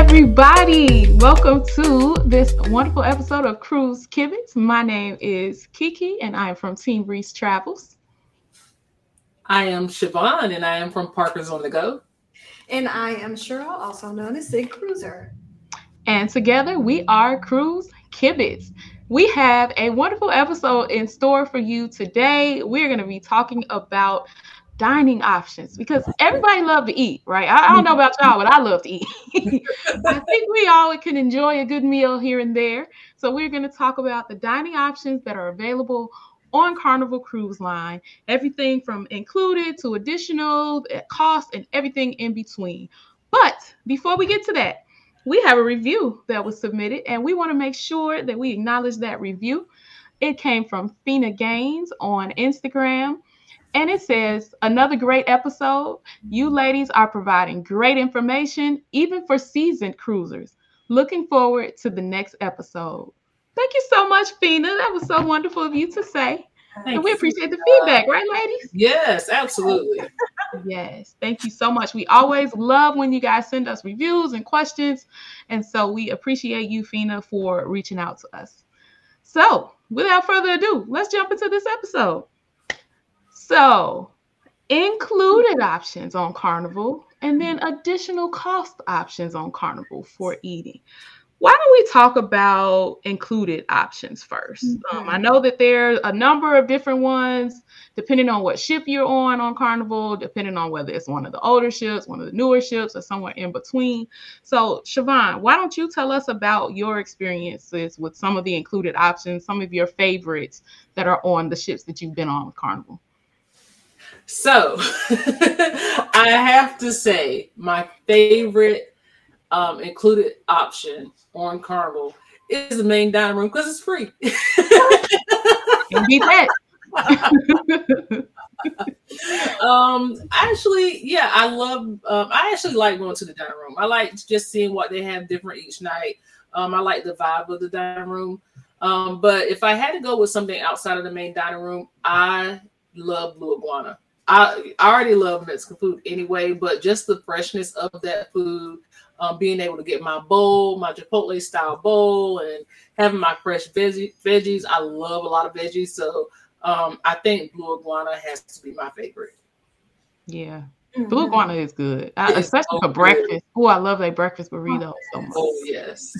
everybody. Welcome to this wonderful episode of Cruise Kibitz. My name is KeKe, and I am from Team Reese Travels. I am Charvon, and I am from Parkers on the Go. And I am Cheryl, also known as Sig Cruiser. And together we are Cruise Kibitz. We have a wonderful episode in store for you today. We're going to be talking about dining options because everybody love to eat, right? I, I, don't know about y'all, but I love to eat. I think we all can enjoy a good meal here and there. So we're going to talk about the dining options that are available on Carnival Cruise Line, everything from included to additional eh, cost and everything in between. But before we get to that, we have a review that was submitted, and we want to make sure that we acknowledge that review. It came from Fina Gaines on Instagram. And it says, another great episode. You ladies are providing great information, even for seasoned cruisers. Looking forward to the next episode. Thank you so much, Fina. That was so wonderful of you to say. Thank and we appreciate the feedback, right, ladies? Yes, absolutely. yes, thank you so much. We always love when you guys send us reviews and questions. And so we appreciate you, Fina, for reaching out to us. So, without further ado, let's jump into this episode. So, included options on Carnival and then additional cost options on Carnival for eating. Why don't we talk about included options 1st mm-hmm. um, I know that there are a number of different ones depending on what ship you're on on Carnival, depending on whether it's one of the older ships, one of the newer ships, or somewhere in between. So, Charvon, why don't you tell us about your experiences with some of the included options, some of your favorites that are on the ships that you've been on with Carnival? So I have to say, my favorite um, included option on Carnival is the main dining room because it's free. beat that. um actually yeah i love um i actually like going to the dining room i like just seeing what they have different each night um i like the vibe of the dining room um but if i had to go with something outside of the main dining room i love blue iguana I, I already love Mexican food anyway, but just the freshness of that food, um, being able to get my bowl, my Chipotle style bowl, and having my fresh veggie, veggies. I love a lot of veggies, so um, I think blue iguana has to be my favorite. Yeah, Mm-hmm. Blue iguana is good, I, especially so for breakfast. Oh, I love a breakfast burrito so much. Oh yes,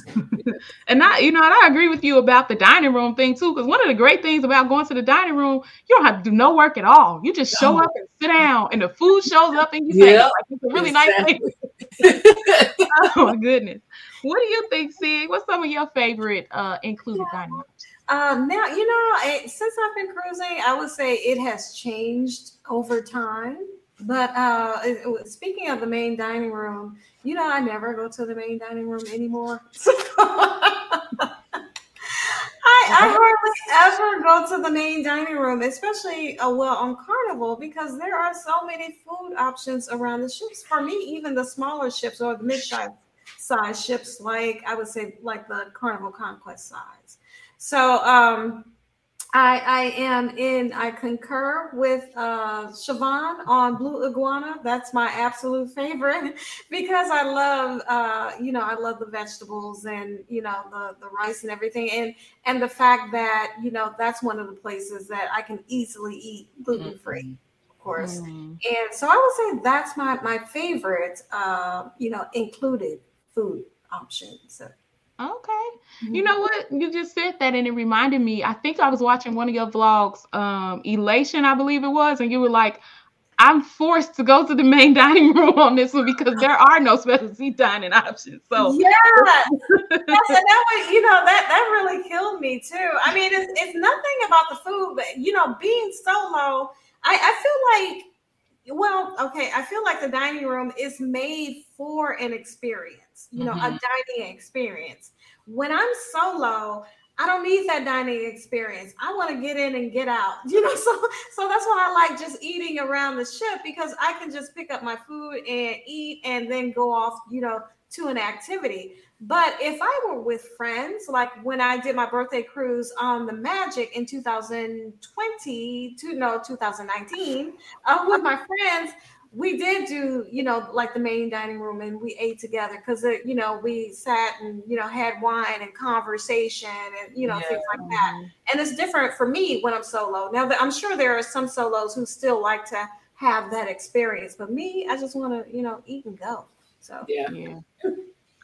and I, you know, and I agree with you about the dining room thing too. Because one of the great things about going to the dining room, you don't have to do no work at all. You just show up and sit down, and the food shows up, and you say, yep. like, "It's a really exactly. nice thing." oh my goodness, what do you think, Sig? What's some of your favorite uh, included yeah. dining rooms? Um, now, you know, it, since I've been cruising, I would say it has changed over time. But uh, speaking of the main dining room, you know, I never go to the main dining room anymore. I, I hardly ever go to the main dining room, especially uh, well on Carnival, because there are so many food options around the ships. For me, even the smaller ships or the mid-size size ships, like I would say, like the Carnival Conquest size. So, um, I, I am in, I concur with uh, Charvon on Blue Iguana. That's my absolute favorite because I love, uh, you know, I love the vegetables and, you know, the, the rice and everything. And, and the fact that, you know, that's one of the places that I can easily eat gluten free. Mm-hmm. Of course, mm. and so I would say that's my my favorite, uh, you know, included food option. So Okay. Mm-hmm. You know what? You just said that and it reminded me. I think I was watching one of your vlogs, um, Elation, I believe it was, and you were like, I'm forced to go to the main dining room on this one because there are no specialty dining options. So yeah, yes, and that was, you know, that that really killed me too. I mean, it's, it's nothing about the food, but you know, being solo, I, I feel like well, okay, I feel like the dining room is made for an experience, you know, mm-hmm. a dining experience. When I'm solo, I don't need that dining experience. I want to get in and get out. You know, so so that's why I like just eating around the ship because I can just pick up my food and eat and then go off, you know, to an activity. But if I were with friends, like when I did my birthday cruise on the Magic in 2020, to no 2019, uh, with my friends, we did do, you know, like the main dining room and we ate together because, you know, we sat and, you know, had wine and conversation and, you know, yeah. things like that. And it's different for me when I'm solo. Now, I'm sure there are some solos who still like to have that experience, but me, I just want to, you know, eat and go. So, yeah. yeah.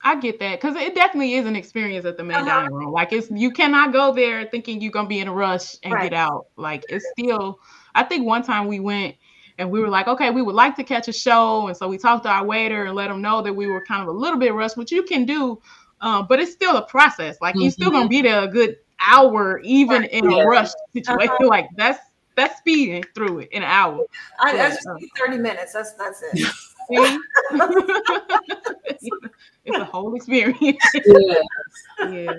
I get that because it definitely is an experience at the main uh-huh. dining room. Like it's you cannot go there thinking you're gonna be in a rush and right. get out. Like it's still. I think one time we went and we were like, okay, we would like to catch a show, and so we talked to our waiter and let him know that we were kind of a little bit rushed, which you can do, um, but it's still a process. Like mm-hmm. you're still gonna be there a good hour, even right. in yeah. a rush situation. Uh-huh. Like that's that's speeding through it in an hour. I, I just need thirty minutes. That's that's it. it's a whole experience. yeah. yeah.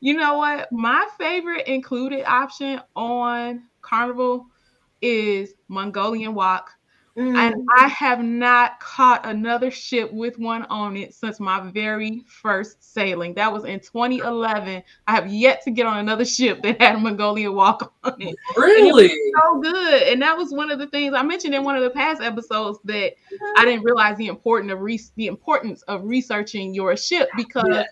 You know what? My favorite included option on Carnival is Mongolian wok. Mm. And I have not caught another ship with one on it since my very first sailing. That was in 2011. I have yet to get on another ship that had a Mongolian wok on it. Really? It so good. And that was one of the things I mentioned in one of the past episodes that I didn't realize the importance of re- the importance of researching your ship because yeah.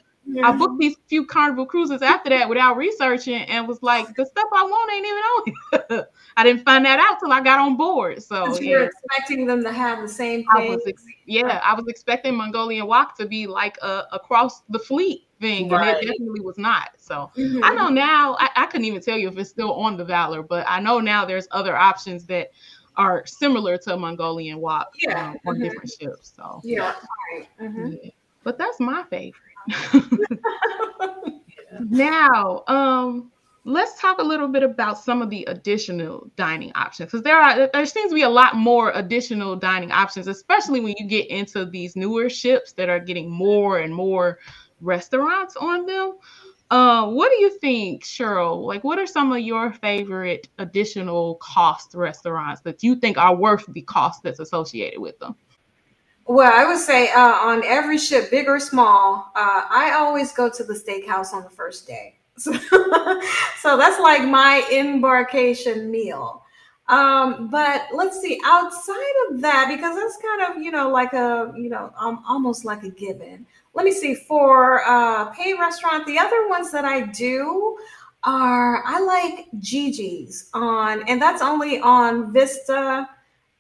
I booked these few carnival cruises after that without researching and was like, the stuff I want ain't even on I didn't find that out till I got on board. So you're expecting them to have the same thing. I was ex- yeah, I was expecting Mongolian wok to be like a across the fleet thing, right. and it definitely was not. So mm-hmm. I know now I, I couldn't even tell you if it's still on the Valor, but I know now there's other options that are similar to Mongolian wok yeah. um, on mm-hmm. different ships. So yeah, right. mm-hmm. yeah. but that's my favorite. now, um, let's talk a little bit about some of the additional dining options because there are there seems to be a lot more additional dining options, especially when you get into these newer ships that are getting more and more restaurants on them. Uh, what do you think, Cheryl? Like, what are some of your favorite additional cost restaurants that you think are worth the cost that's associated with them? Well, I would say uh, on every ship, big or small, uh, I always go to the steakhouse on the first day. So, so that's like my embarkation meal. Um, but let's see, outside of that, because that's kind of, you know, like a, you know, um, almost like a given. Let me see, for uh, pay restaurant, the other ones that I do are, I like JiJi's on, and that's only on Vista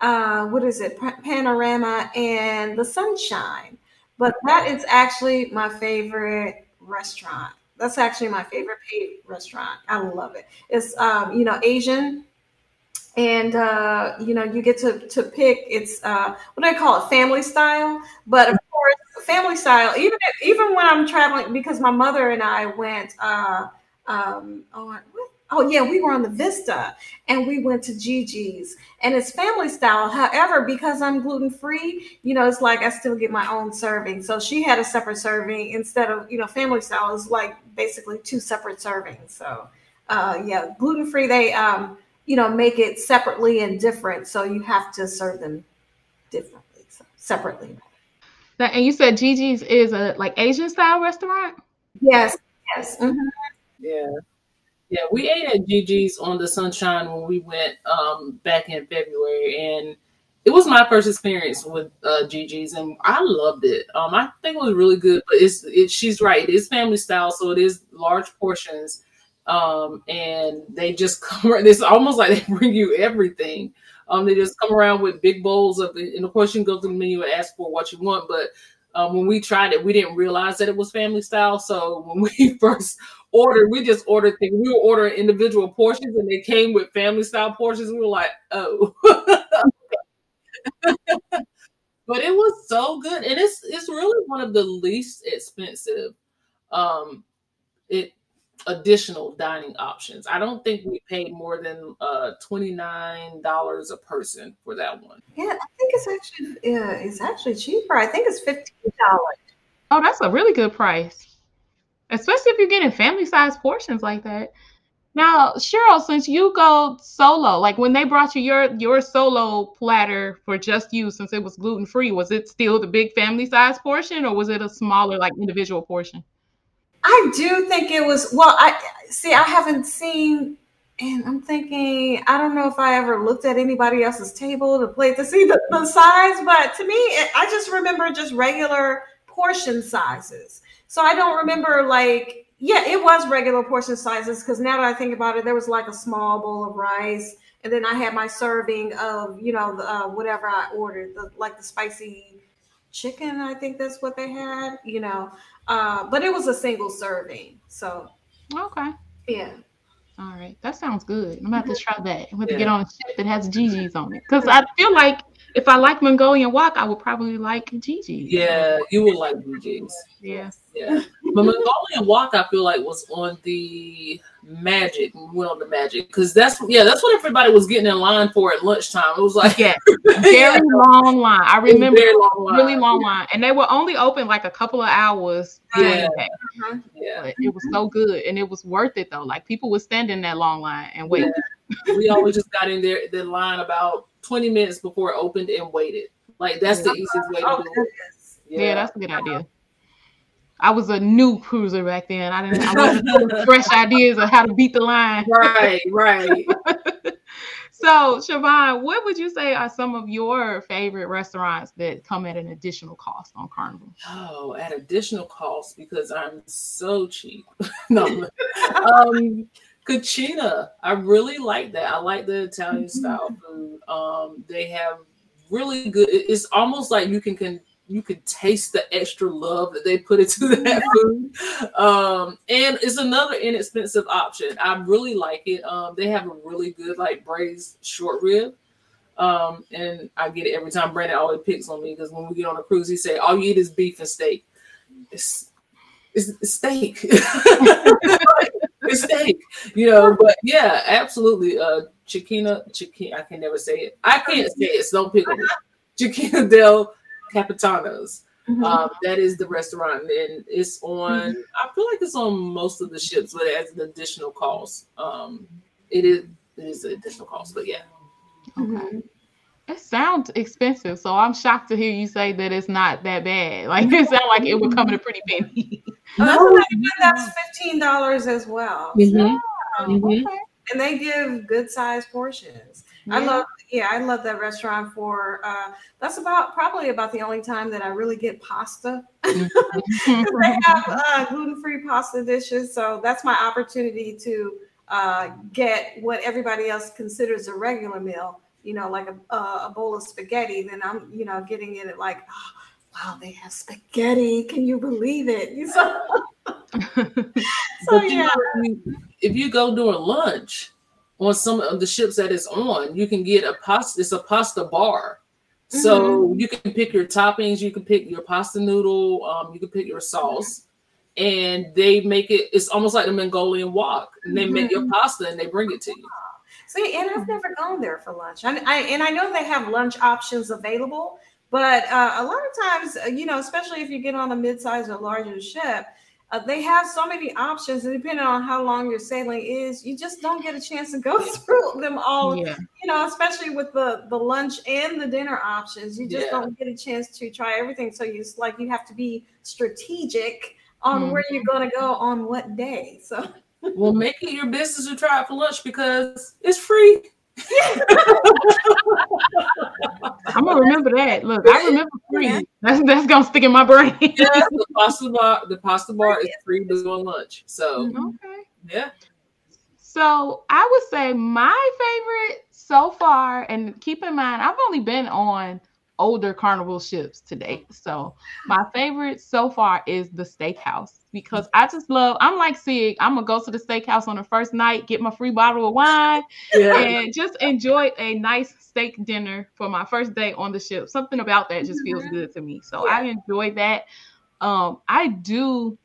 uh, what is it, Panorama and the Sunshine. But that is actually my favorite restaurant. That's actually my favorite paid restaurant. I love it. It's um, you know Asian, and uh, you know you get to to pick. It's uh, what do I call it? Family style. But of course, family style. Even even when I'm traveling, because my mother and I went. Uh, um, oh, Oh yeah, we were on the Vista and we went to JiJi's and it's family style. However, because I'm gluten free, you know, it's like I still get my own serving. So she had a separate serving instead of you know family style is like basically two separate servings. So uh, yeah, gluten free they um, you know make it separately and different, so you have to serve them differently, so separately. And you said JiJi's is a like Asian style restaurant. Yes. Yes. Mm-hmm. Yeah. Yeah, we ate at JiJi's on the Sunshine when we went um, back in February, and it was my first experience with uh, JiJi's, and I loved it. Um, I think it was really good, but it's it, she's right. It is family style, so it is large portions, um, and they just come. It's almost like they bring you everything. Um, they just come around with big bowls of, and of course you can go through the menu and ask for what you want, but um, when we tried it, we didn't realize that it was family style. So when we first ordered, we just ordered things. We were ordering individual portions, and they came with family style portions. We were like, oh. but it was so good, and it's it's really one of the least expensive um it additional dining options. I don't think we paid more than uh twenty nine dollars a person for that one. Yeah, I think it's actually yeah, it's actually cheaper. I think it's fifteen dollars. Oh, that's a really good price especially if you're getting family size portions like that. Now, Cheryl, since you go solo, like when they brought you your your solo platter for just you, since it was gluten free, was it still the big family size portion, or was it a smaller, like individual portion? I do think it was. Well, I see. I haven't seen and I'm thinking, I don't know if I ever looked at anybody else's table to plate to see the, the size, but to me, it, I just remember just regular portion sizes. So I don't remember like, yeah, it was regular portion sizes because now that I think about it, there was like a small bowl of rice, and then I had my serving of you know the, uh, whatever I ordered, the, like the spicy chicken. I think that's what they had, you know. Uh, but it was a single serving, so Okay. yeah. All right. That sounds good. I'm about to try that. I'm about to Yeah. get on a ship that has JiJi's on it. Because I feel like if I like Mongolian wok, I would probably like JiJi. Yeah, you would like BJ's. Yeah. Yeah. But Mongolian Wok, I feel like, was on the Magic. We went on the Magic because that's yeah, that's what everybody was getting in line for at lunchtime. It was like Yeah. Very long line. I it was a remember long line. really long line. And they were only open like a couple of hours Yeah. Uh-huh. Yeah, But it was so good and it was worth it though. Like people would stand in that long line and wait. we always just got in there the line about twenty minutes before it opened and waited. Like that's the easiest way to Oh, do it. goodness. Yeah. that's a good idea. I was a new cruiser back then. I didn't I wasn't fresh ideas of how to beat the line. right, right. So, Charvon, what would you say are some of your favorite restaurants that come at an additional cost on Carnival? Oh, at additional cost because I'm so cheap. no, um, Cucina, I really like that. I like the Italian style food. Um, they have really good. It's almost like you can can you can taste the extra love that they put into that food. Um, and it's another inexpensive option. I really like it. Um, they have a really good like braised short rib. Um, and I get it every time. Brandon always picks on me because when we get on a cruise, he say, "All you eat is beef and steak." It's it's, it's steak. steak, you know. But yeah, absolutely. Uh, Chiquina, Chiquina. I can never say it. I can't say it. So don't pick me. Chiquina del Capitanos. Mhm. Um, that is the restaurant, and it's on. I feel like it's on most of the ships, but it has an additional cost. Um, it is it is an additional cost, but yeah. Okay. It sounds expensive, so I'm shocked to hear you say that it's not that bad. Like it sounds like it would come in a pretty penny. Oh, that's, not bad. that's fifteen dollars as well, Mhm. Um, Mhm. okay. and they give good sized portions. I love, yeah, I love that restaurant for. uh That's about probably about the only time that I really get pasta. they have uh, gluten free pasta dishes, so that's my opportunity to uh, get what everybody else considers a regular meal. You know, like a, a bowl of spaghetti. Then I'm, you know, getting in it at like, oh, wow, they have spaghetti. Can you believe it? So, so But you yeah. know, if you, go during lunch on some of the ships that it's on, you can get a pasta. It's a pasta bar, so you can pick your toppings. You can pick your pasta noodle. Um, you can pick your sauce, and they make it. It's almost like the Mongolian wok. And they make your pasta and they bring it to you. See, and I've never gone there for lunch. I, I and I know they have lunch options available, but uh, a lot of times, uh, you know, especially if you get on a mid-sized or larger ship, uh, they have so many options, and depending on how long your sailing is, you just don't get a chance to go through them all. yeah. You know, especially with the the lunch and the dinner options, you just Yeah. don't get a chance to try everything. So you it's like you have to be strategic on Mhm. where you're going to go on what day. So. Well, make it your business to try it for lunch because it's free. I'm gonna remember that. Look, I remember free. That's that's gonna stick in my brain. Yes, the pasta bar. The pasta bar is free during lunch. So mm-hmm. okay. yeah. So I would say my favorite so far, and keep in mind, I've only been on older carnival ships today. So my favorite so far is the steakhouse because I just love, I'm like Sig, I'm gonna go to the steakhouse on the first night, get my free bottle of wine, Yeah. and just enjoy a nice steak dinner for my first day on the ship. Something about that just feels good to me. So I enjoy that. Um, I do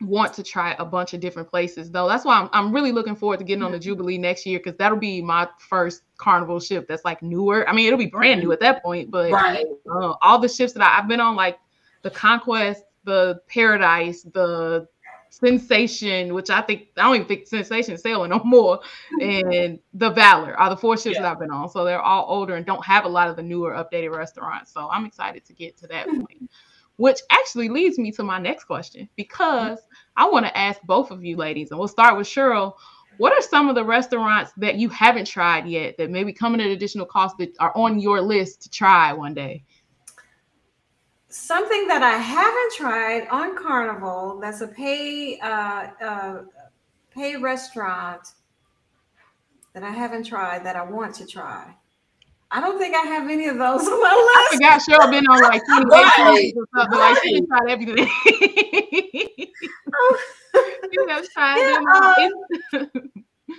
want to try a bunch of different places though. That's why I'm, I'm really looking forward to getting on the mm-hmm. Jubilee next year because that'll be my first carnival ship that's like newer. I mean, it'll be brand new mm-hmm. at that point, but Right. uh, all the ships that I, I've been on, like the Conquest, the Paradise, the Sensation, which I think I don't even think Sensation is sailing no more, mm-hmm. and the Valor are the four ships Yeah. that I've been on. So they're all older and don't have a lot of the newer updated restaurants. So I'm excited to get to that point. Which actually leads me to my next question because I want to ask both of you ladies, and we'll start with Cheryl. what are some of the restaurants that you haven't tried yet that maybe come at an additional cost that are on your list to try one day? Something that I haven't tried on Carnival that's a pay uh, uh, pay restaurant that I haven't tried that I want to try. I don't think I have any of those on my list. I forgot Cheryl been on like 28 right. or something. Right. Like she tried everything. you have tried yeah, um,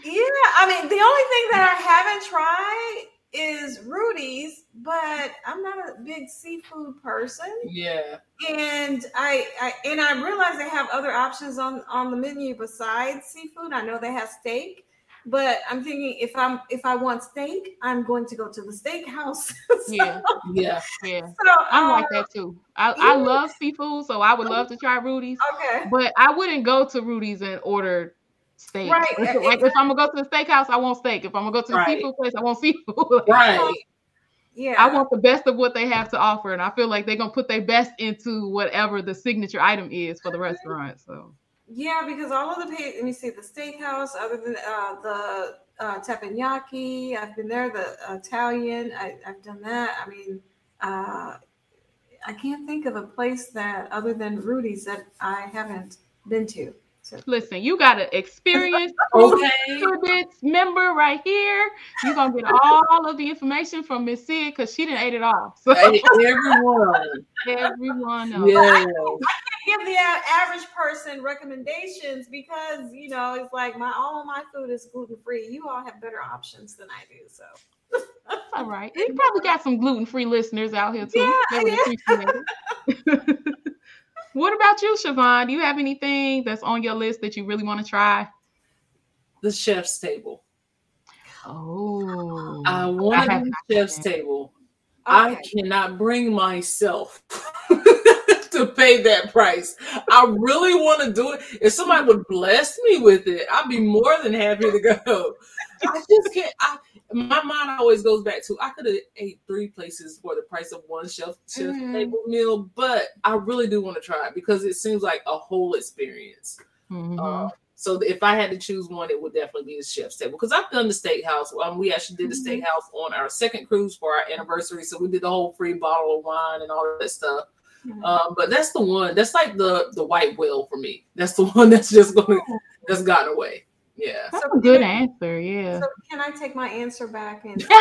yeah, I mean the only thing that I haven't tried is Rudi's, but I'm not a big seafood person. Yeah. And I, I and I realize they have other options on on the menu besides seafood. I know they have steak, but I'm thinking if I'm if I want steak, I'm going to go to the steakhouse. so, yeah, yeah, yeah. So, I'm like um, that too. I, I love seafood, so I would love to try Rudi's. Okay, but I wouldn't go to Rudi's and order steak. Right. Like if I'm gonna go to the steakhouse, I want steak. If I'm gonna go to the right. seafood place, I want seafood. right. Yeah. I want the best of what they have to offer. And I feel like they're gonna put their best into whatever the signature item is for the restaurant. So yeah, because all of the let me see the steakhouse, other than uh, the uh, teppanyaki, I've been there. The Italian, I, have done that. I mean, uh, I can't think of a place that other than Rudi's that I haven't been to. So. Listen, you got an experienced okay. member right here. You're gonna get all of the information from Miss Sid because she didn't ate it all. So. Everyone, everyone. Else. Yeah. I can't give the average person recommendations because you know it's like my all my food is gluten free. You all have better options than I do, so. all right. You probably got some gluten free listeners out here too. Yeah, yeah. What about you, Charvon? Do you have anything that's on your list that you really want to try? The chef's table. Oh, I want the chef's table. Okay. I cannot bring myself to pay that price. I really want to do it. If somebody would bless me with it, I'd be more than happy to go. I just can't. I, my mind always goes back to I could have ate three places for the price of one chef chef mm-hmm. table meal, but I really do want to try it because it seems like a whole experience. Mm-hmm. Uh, so if I had to choose one, it would definitely be the chef's table because I've done the steakhouse. Um, we actually did the mm-hmm. steakhouse on our second cruise for our anniversary, so we did the whole free bottle of wine and all that stuff. Mm-hmm. Um, but that's the one that's like the the white whale for me. That's the one that's just going that's gotten away. Yeah. That's so a good answer. Yeah. So can I take my answer back and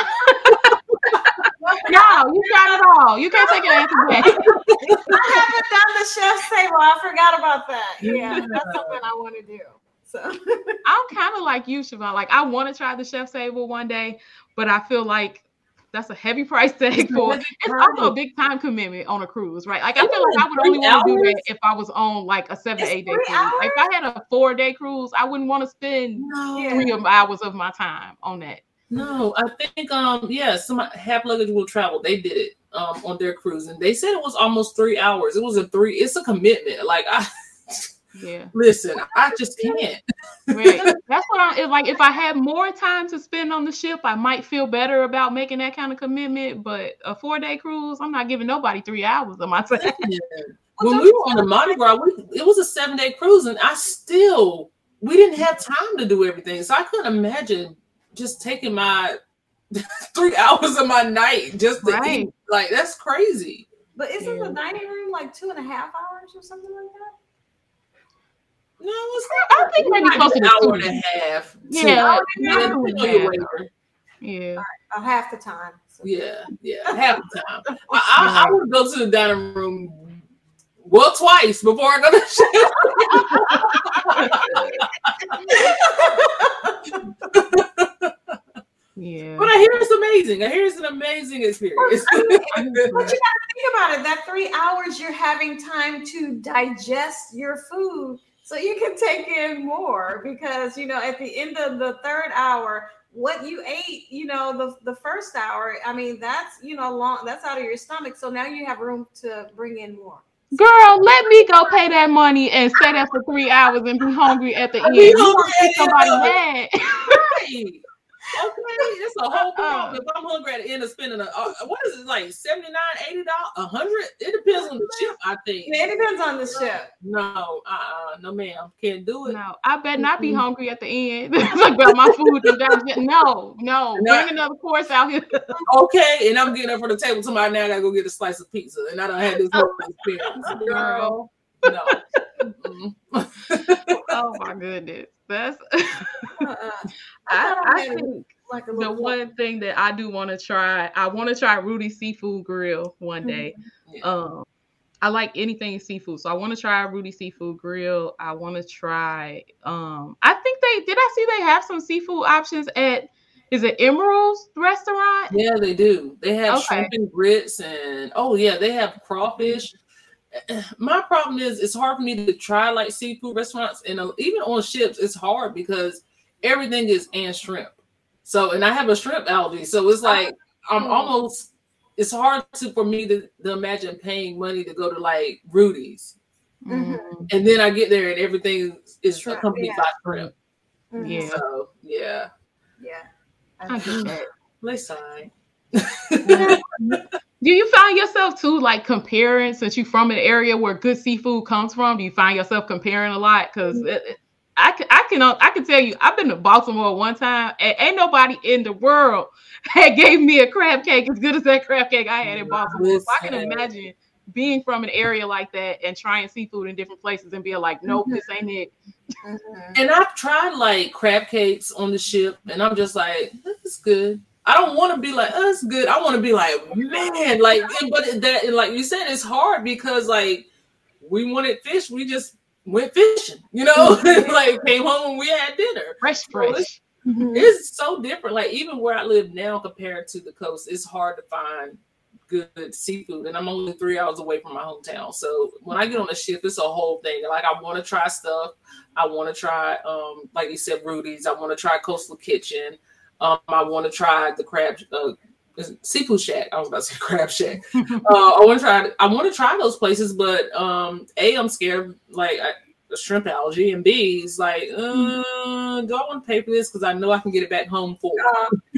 No, you got it all. You can't take an answer back. I haven't done the chef's table. I forgot about that. Yeah, that's something I want to do. So I'm kind of like you, Charvon. Like I want to try the chef's table one day, but I feel like that's a heavy price tag for it's also a big time commitment on a cruise, right? Like I feel like I would only want to do that if I was on like a seven, eight day cruise. Like if I had a four day cruise, I wouldn't want to spend no. three hours of my time on that. No, I think um yeah, some half luggage will travel. They did it um on their cruise and they said it was almost three hours. It was a three, it's a commitment. Like I yeah. Listen, I just can't. right. That's what I'm like. If I had more time to spend on the ship, I might feel better about making that kind of commitment. But a four day cruise, I'm not giving nobody three hours of my time. Yeah. When we were on the Mardi Gras, we, it was a seven day cruise, and I still we didn't have time to do everything. So I couldn't imagine just taking my three hours of my night just to right. eat. Like that's crazy. But isn't yeah. the dining room like two and a half hours or something like that? No, it's not. I think maybe close to an hour and a half. Yeah, yeah, yeah. Right, half the time. So. Yeah, yeah, half the time. I, I, I, would go to the dining room well twice before I go to the Yeah. But I hear it's amazing. I hear it's an amazing experience. but you gotta think about it. That three hours you're having time to digest your food so you can take in more because you know at the end of the third hour what you ate you know the, the first hour i mean that's you know long that's out of your stomach so now you have room to bring in more Girl, let me go pay that money and stay there for three hours and be hungry at the end. You want to somebody mad. Right. Okay, it's a whole problem. If I'm hungry at the end of spending a uh, what is it like 79 80 dollars, a hundred? It depends on the chip, I think. Yeah, It depends on the chip. No, uh, no, ma'am, can't do it. No, I bet not be hungry at the end. like about my food. No, no, bring another course out here. okay, and I'm getting up from the table tomorrow. Now I gotta go get a slice of pizza, and I don't have this whole experience, girl. No. oh my goodness, that's. Uh-uh. I, I think like the one thing that I do want to try, I want to try Rudi Seafood Grill one mm-hmm. day. Yeah. Um, I like anything seafood, so I want to try Rudi Seafood Grill. I want to try. Um, I think they did. I see they have some seafood options at. Is it Emeril's restaurant? Yeah, they do. They have okay. shrimp and grits, and oh yeah, they have crawfish. My problem is it's hard for me to try like seafood restaurants, and uh, even on ships, it's hard because everything is and shrimp. So, and I have a shrimp allergy, so it's like I'm mm. almost. It's hard to for me to, to imagine paying money to go to like Rudi's, mm-hmm. and then I get there and everything is shrimp, accompanied yeah. by shrimp. Mm-hmm. Yeah. So yeah. Yeah. I get that. Let's sigh. Do you find yourself too like comparing since you're from an area where good seafood comes from? Do you find yourself comparing a lot? Because. I can, I can, I can tell you, I've been to Baltimore one time, and ain't nobody in the world had gave me a crab cake as good as that crab cake I had in Baltimore. So I can imagine being from an area like that and trying seafood in different places and being like, nope, this ain't it. Mm-hmm. And I've tried like crab cakes on the ship, and I'm just like, this is good. I don't want to be like, oh, it's good. I want to be like, man, like, but that, like you said, it's hard because like we wanted fish, we just went fishing, you know, like came home and we had dinner. Fresh, fresh. So it's, mm-hmm. it's, so different. Like even where I live now compared to the coast, it's hard to find good seafood. And I'm only three hours away from my hometown. So when I get on a ship, it's a whole thing. Like I want to try stuff. I want to try, um, like you said, Rudi's. I want to try Coastal Kitchen. Um, I want to try the crab uh, seafood shack. I was about to say crab shack. uh, I want to try. I want to try those places, but um, a I'm scared like I, shrimp allergy, and b is like, uh, do I want to pay for this because I know I can get it back home for.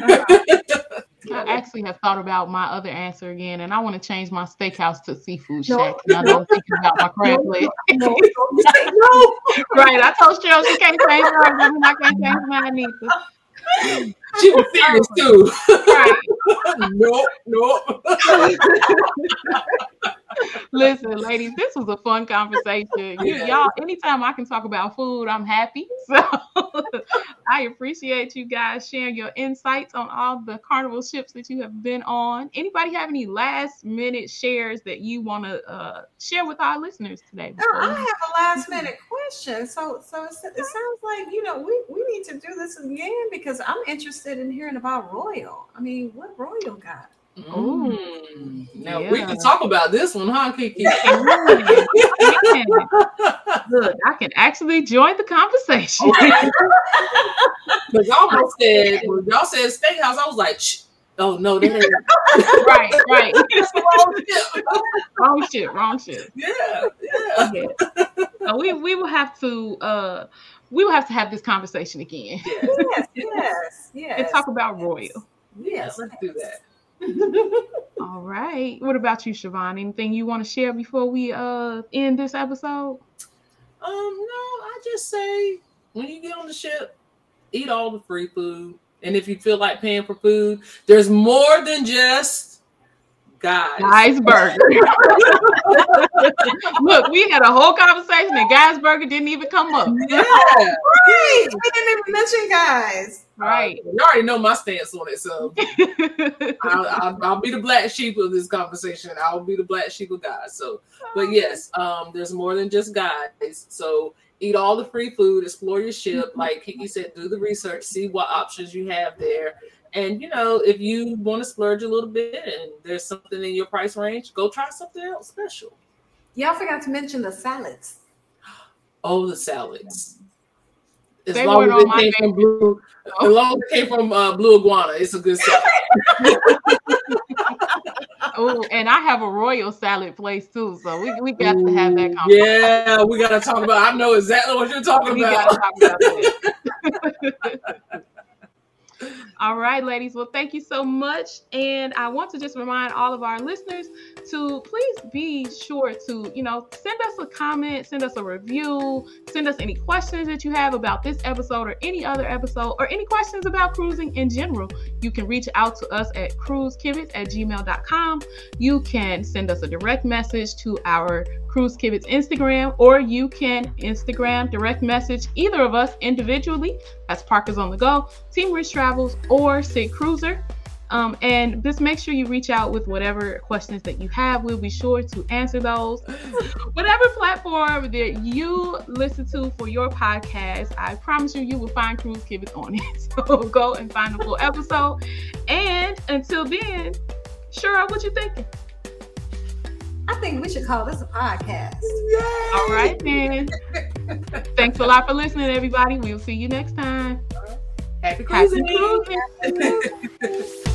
Uh, I actually have thought about my other answer again, and I want to change my steakhouse to seafood shack. No. And I don't think about my crab leg. No, no, right. I told Cheryl she can't change hers, I can't change mine either she was serious too. Right. nope, nope. Listen, ladies, this was a fun conversation. You, y'all, anytime I can talk about food, I'm happy. So I appreciate you guys sharing your insights on all the carnival ships that you have been on. Anybody have any last minute shares that you want to uh, share with our listeners today? I have a last minute question. So, so it, it sounds like you know we we need to do this again because I'm interested in hearing about Royal. I mean, what Royal got? Mm. Now yeah. we can talk about this one, huh, KeKe? Look, I can actually join the conversation. But y'all said when y'all said steakhouse, I was like, Shh. oh no, that ain't right, right. wrong shit, wrong shit. Yeah, yeah. yeah. So we we will have to uh we will have to have this conversation again. Yes, yes, yes. And talk about Royal. Yes, let's do that. All right. What about you, Charvon? Anything you want to share before we uh end this episode? Um, no, I just say when you get on the ship, eat all the free food. And if you feel like paying for food, there's more than just guys. Guys Burger. Look, we had a whole conversation and Guys Burger didn't even come up. Yeah. Right. We didn't even mention guys. Right. you already know my stance on it. So I'll, I'll, I'll, be the black sheep of this conversation. I'll be the black sheep of guys. So, but yes, um, there's more than just guys. So eat all the free food, explore your ship. Like KeKe said, do the research, see what options you have there. And you know, if you want to splurge a little bit and there's something in your price range, go try something else special. Y'all forgot to mention the salads. Oh, the salads. As they long as it came from blue, as long as it came from uh, blue iguana, it's a good salad. oh, and I have a royal salad place too, so we, we got Ooh, to have that conversation. Yeah, we got to talk about. I know exactly what you're talking we about. All right, ladies. Well, thank you so much. And I want to just remind all of our listeners to please be sure to, you know, send us a comment, send us a review, send us any questions that you have about this episode or any other episode, or any questions about cruising in general. You can reach out to us at cruisekibitz at gmail.com. You can send us a direct message to our Cruise Kibitz Instagram, or you can Instagram direct message either of us individually. That's Parkers on the Go, Team Rich Travels, or Sig Cruiser. Um, and just make sure you reach out with whatever questions that you have. We'll be sure to answer those. whatever platform that you listen to for your podcast, I promise you, you will find Cruise Kibitz on it. So go and find the full episode. And until then, sure, what you thinking? I think we should call this a podcast. Yay! All right, then. Thanks a lot for listening, everybody. We'll see you next time. Happy cruising. Happy cruising.